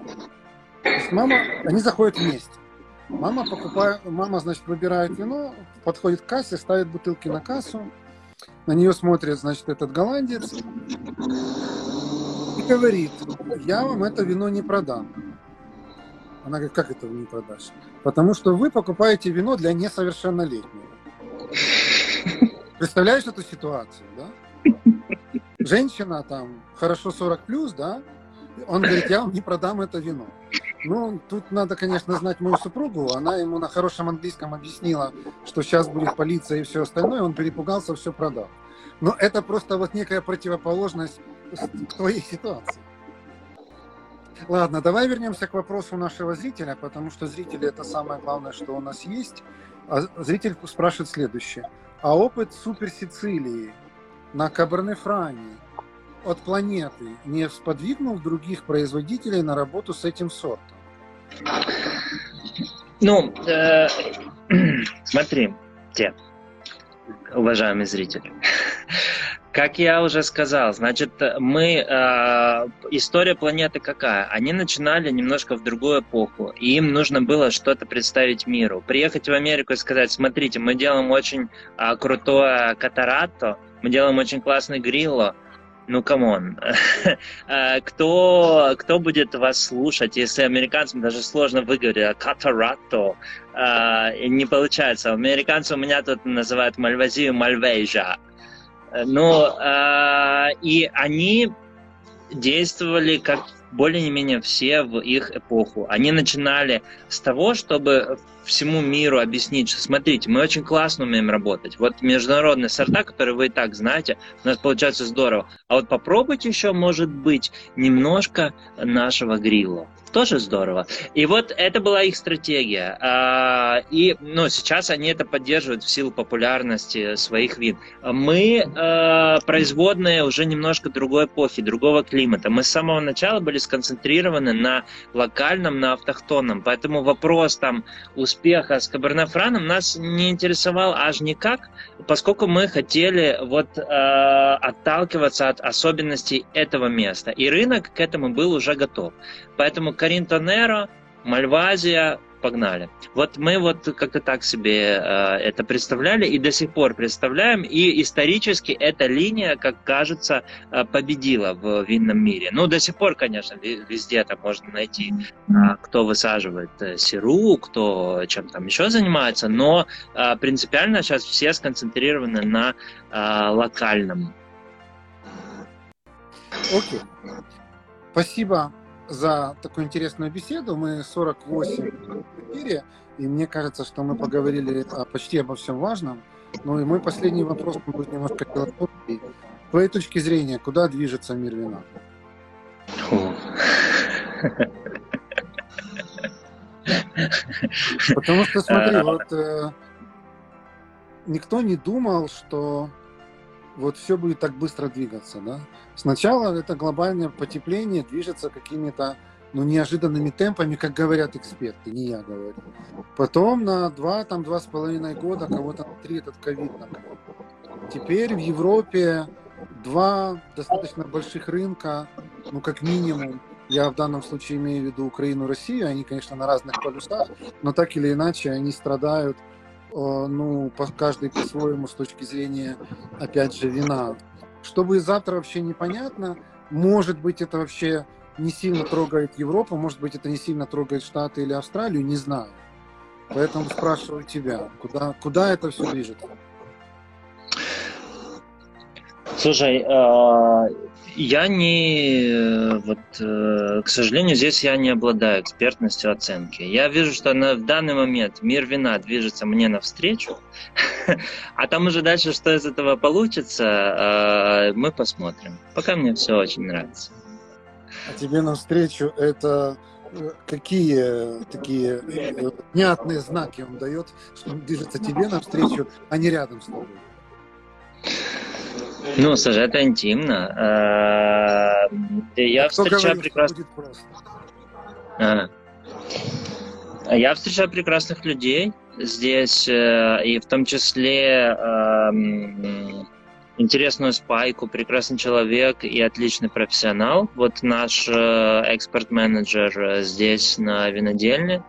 То есть мама, они заходят вместе. Мама покупает, мама, значит, выбирает вино, подходит к кассе, ставит бутылки на кассу, на нее смотрит, значит, этот голландец и говорит, я вам это вино не продам. Она говорит, как это вы не продашь? Потому что вы покупаете вино для несовершеннолетнего. Представляешь эту ситуацию, да? Женщина там, хорошо 40 плюс, да? Он говорит, я вам не продам это вино. Ну, тут надо, конечно, знать мою супругу. Она ему на хорошем английском объяснила, что сейчас будет полиция и все остальное. Он перепугался, все продал. Но это просто вот некая противоположность твоей ситуации. Ладно, давай вернемся к вопросу нашего зрителя, потому что зрители это самое главное, что у нас есть. А зритель спрашивает следующее. А опыт Супер Сицилии на Каберне-Фране от планеты не сподвигнул других производителей на работу с этим сортом? Ну, э, (clears throat) смотрите, уважаемые зрители. Как я уже сказал, значит, мы... Э, история планеты какая? Они начинали немножко в другую эпоху, и им нужно было что-то представить миру. Приехать в Америку и сказать, смотрите, мы делаем очень э, крутое катаратто, мы делаем очень классный грилло, ну, come on. (laughs) А, кто, кто будет вас слушать, если американцам даже сложно выговорить катаратто? А, не получается. Американцы у меня тут называют мальвазию мальвейжа. Ну, а, и они действовали как более-менее все в их эпоху. Они начинали с того, чтобы всему миру объяснить, что смотрите, мы очень классно умеем работать. Вот международные сорта, которые вы и так знаете, у нас получается здорово. А вот попробуйте еще, может быть, немножко нашего грилла тоже здорово. И вот это была их стратегия. А, и ну, сейчас они это поддерживают в силу популярности своих вин. Мы а, производные уже немножко другой эпохи, другого климата. Мы с самого начала были сконцентрированы на локальном, на автохтонном. Поэтому вопрос там успеха с Кабернефраном нас не интересовал аж никак, поскольку мы хотели вот э, отталкиваться от особенностей этого места. И рынок к этому был уже готов. Поэтому Каринтонеро, Мальвазия, погнали. Вот мы вот как-то так себе э, это представляли и до сих пор представляем, и исторически эта линия, как кажется, э, победила в винном мире. Ну, до сих пор, конечно, везде там можно найти, э, кто высаживает э, сиру, кто чем там еще занимается, но принципиально сейчас все сконцентрированы на локальном. Окей. Спасибо за такую интересную беседу. Мы 48 в эфире, и мне кажется, что мы поговорили о, почти обо всем важном. Ну и мой последний вопрос будет немножко философский. С твоей точки зрения, куда движется мир вина? Потому что, смотри, вот э, никто не думал, что вот все будет так быстро двигаться, да? Сначала это глобальное потепление движется какими-то ну, неожиданными темпами, как говорят эксперты, не я говорю. Потом на два, там, два с половиной года, кого-то три этот ковид. Теперь в Европе два достаточно больших рынка, ну, как минимум, я в данном случае имею в виду Украину, Россию, они, конечно, на разных полюсах, но так или иначе они страдают Э, ну, каждый по-своему с точки зрения, опять же, вина. Что будет завтра вообще непонятно. Может быть, это вообще не сильно трогает Европу, может быть, это не сильно трогает Штаты или Австралию, не знаю. Поэтому спрашиваю тебя, куда, куда это все движется? Слушай, а, я не, вот, э, к сожалению, здесь я не обладаю экспертностью оценки. Я вижу, что на, в данный момент мир вина движется мне навстречу, (laughs) а там уже дальше, что из этого получится, а, мы посмотрим. Пока мне все очень нравится. А тебе навстречу это э, какие такие э, внятные знаки он дает, что он движется тебе навстречу, а не рядом с тобой? Ну, слушай, это интимно. А, я встречаю прекрасных... А. Я встречаю прекрасных людей здесь, э, и в том числе интересную спайку, прекрасный человек и отличный профессионал. Вот наш э, экспорт-менеджер здесь на винодельне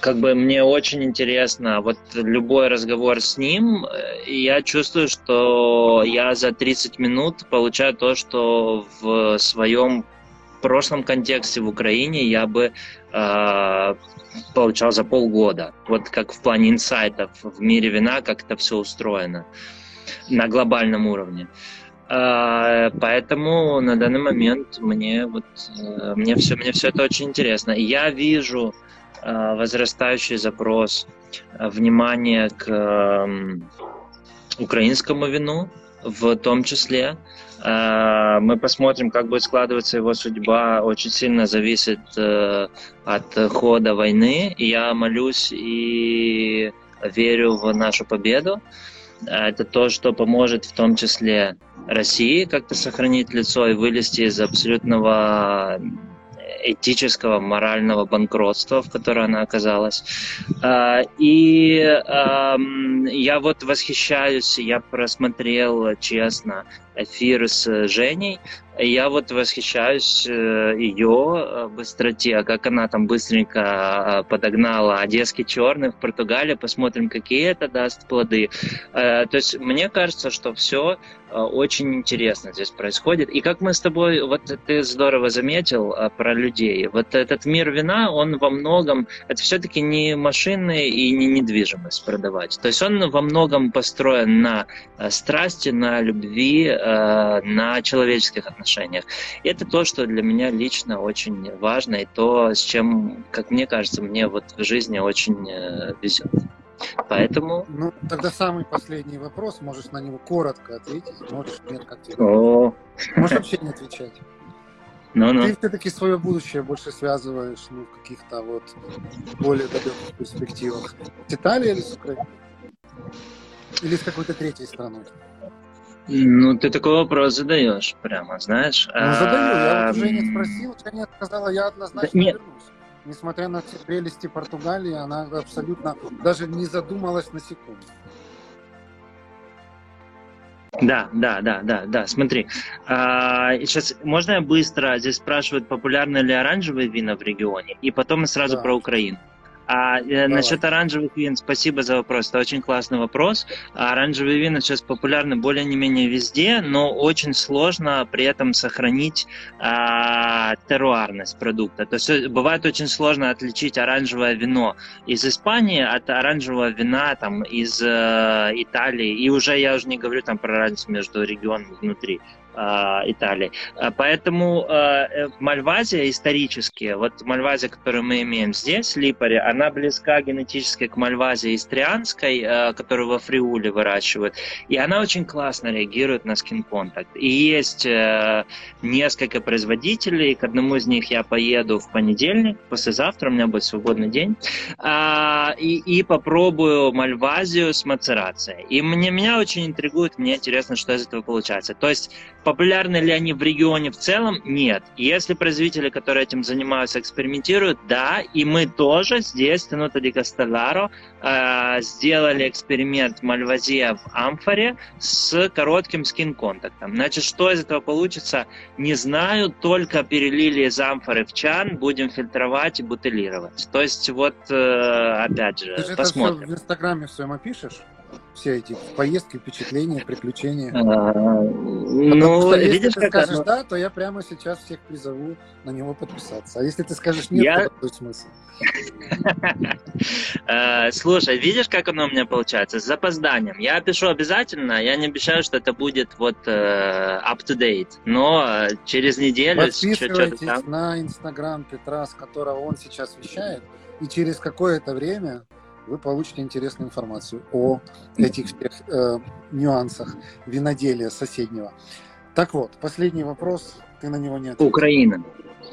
как бы мне очень интересно, вот любой разговор с ним, э, я чувствую, что я за 30 минут получаю то, что в своем прошлом контексте в Украине я бы э, получал за полгода. Вот как в плане инсайтов в мире вина, как это все устроено на глобальном уровне. Uh, поэтому на данный момент мне вот uh, мне все мне все это очень интересно. Я вижу Э, возрастающий запрос э, внимания к эм, украинскому вину, в том числе. Э, мы посмотрим, как будет складываться его судьба. Очень сильно зависит от хода войны. Я молюсь и верю в нашу победу. Это то, что поможет в том числе России как-то сохранить лицо и вылезти из абсолютного этического, морального банкротства, в которое она оказалась. И я вот восхищаюсь, я просмотрел, честно, эфир с Женей, я вот восхищаюсь э, ее э, быстроте, как она там быстренько э, подогнала одесский черный в Португалии, посмотрим, какие это даст плоды. То есть мне кажется, что все очень интересно здесь происходит. И как мы с тобой, вот ты здорово заметил про людей, вот этот мир вина, он во многом, это все-таки не машины и не недвижимость продавать. То есть он во многом построен на страсти, на любви, на человеческих отношениях отношениях. И это то, что для меня лично очень важно, и то, с чем, как мне кажется, мне вот в жизни очень э, везет. Поэтому... Ну, тогда самый последний вопрос, можешь на него коротко ответить, можешь нет, как тебе. О. Можешь вообще не отвечать. Ну, ну. Ты все-таки свое будущее больше связываешь ну, в каких-то вот более далеких перспективах. С Италией или с Украиной? Или с какой-то третьей страной? Ну, ты такой вопрос задаешь прямо, знаешь. Ну, задаю. Я вот уже не спросил, Женя сказала, я однозначно да, нет. вернусь. Несмотря на все прелести Португалии, она абсолютно даже не задумалась на секунду. Да, да, да, да, да. Смотри, а, сейчас можно я быстро здесь спрашивают, популярны ли оранжевые вина в регионе, и потом мы сразу да. про Украину. А э, насчет оранжевых вин, спасибо за вопрос. Это очень классный вопрос. Оранжевые вина сейчас популярны более-не-менее везде, но очень сложно при этом сохранить а, теруарность продукта. То есть э, бывает очень сложно отличить оранжевое вино из Испании от оранжевого вина там, из э, Италии. И уже я уже не говорю там про разницу между регионами внутри. А, Италии. А, поэтому а, э, Мальвазия исторически, вот Мальвазия, которую мы имеем здесь, Липари, она близка генетически к Мальвазии истрианской, которую во Фриуле выращивают, и она очень классно реагирует на скин-контакт. И есть э, несколько производителей, к одному из них я поеду в понедельник, послезавтра у меня будет свободный день, и, попробую Мальвазию с мацерацией. И мне, меня очень интригует, мне интересно, что из этого получается. То есть Популярны ли они в регионе в целом? Нет. Если производители, которые этим занимаются, экспериментируют, да, и мы тоже здесь, Тенота ди Кастелларо, э, сделали эксперимент Мальвазия в амфоре с коротким скин-контактом. Значит, что из этого получится, не знаю, только перелили из амфоры в чан, будем фильтровать и бутылировать. То есть вот, э, опять же, Ты посмотрим. Это все в Инстаграме все опишешь? Все эти поездки, впечатления, приключения? А, ну, что, если видишь, ты скажешь оно... да, то я прямо сейчас всех призову на него подписаться. А если ты скажешь нет, я... то какой смысл? (laughs) А, слушай, видишь, как оно у меня получается? С запозданием. Я пишу обязательно, я не обещаю, что это будет вот э, up to date, но через неделю... Подписывайтесь на инстаграм Петра, с которого он сейчас вещает, и через какое-то время вы получите интересную информацию о этих всех э, нюансах виноделия соседнего. Так вот, последний вопрос, ты на него не ответил. Украина.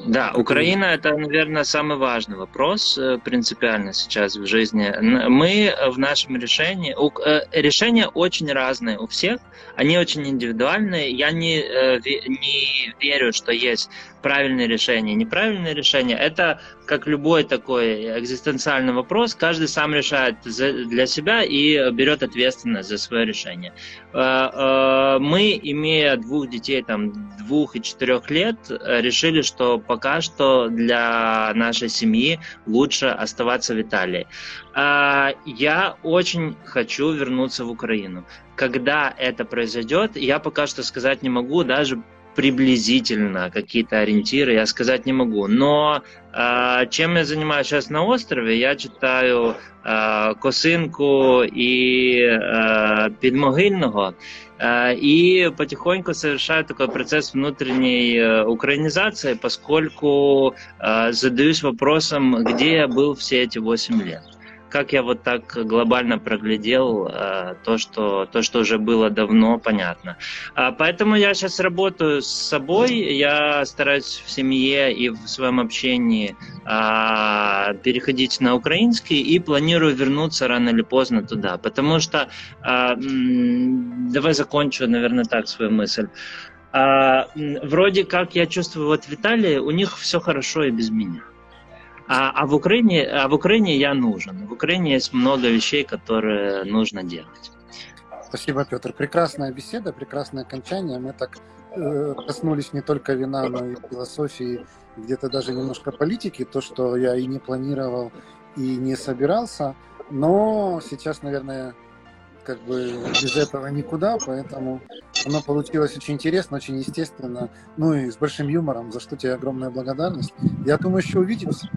Да, Украина это, наверное, самый важный вопрос э, принципиально сейчас в жизни. Мы в нашем решении, э, решения очень разные у всех, они очень индивидуальные. Я не, э, не верю, что есть правильное решение, неправильное решение. Это как любой такой экзистенциальный вопрос, каждый сам решает для себя и берет ответственность за свое решение. Мы, имея двух детей, там, двух и четырех лет, решили, что пока что для нашей семьи лучше оставаться в Италии. А, я очень хочу вернуться в Украину. Когда это произойдет, я пока что сказать не могу, даже приблизительно какие-то ориентиры я сказать не могу. Но э, чем я занимаюсь сейчас на острове, я читаю э, Косинку и э, Підмогильного. И потихоньку совершаю такой процесс внутренней э, украинизации, поскольку э, задаюсь вопросом, где я был все эти 8 лет как я вот так глобально проглядел э, то, что, то, что уже было давно понятно. А, поэтому я сейчас работаю с собой, я стараюсь в семье и в своем общении э, переходить на украинский и планирую вернуться рано или поздно туда, потому что, э, давай закончу, наверное, так свою мысль. А, вроде как я чувствую, вот в Италии у них все хорошо и без меня. А, а, в Украине, а в Украине я нужен. В Украине есть много вещей, которые нужно делать. Спасибо, Петр. Прекрасная беседа, прекрасное окончание. Мы так э, коснулись не только вина, но и философии, где-то даже немножко политики, то, что я и не планировал, и не собирался. Но сейчас, наверное, как бы без этого никуда, поэтому оно получилось очень интересно, очень естественно, ну и с большим юмором, за что тебе огромная благодарность. Я думаю, еще увидимся.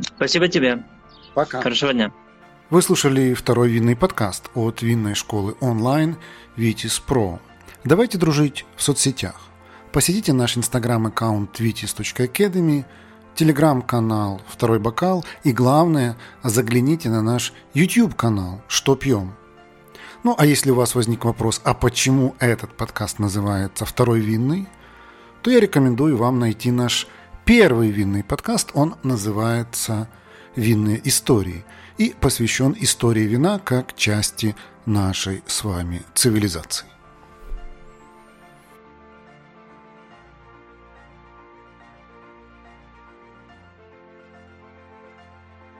Спасибо тебе. Пока. Хорошего дня. Вы слушали второй винный подкаст от винной школы онлайн Vitis Pro. Давайте дружить в соцсетях. Посетите наш инстаграм-аккаунт vitis.academy, телеграм-канал «Второй бокал» и, главное, загляните на наш YouTube-канал «Что пьем?». Ну, а если у вас возник вопрос, а почему этот подкаст называется «Второй винный?», то я рекомендую вам найти наш Первый винный подкаст, он называется «Винные истории» и посвящен истории вина как части нашей с вами цивилизации.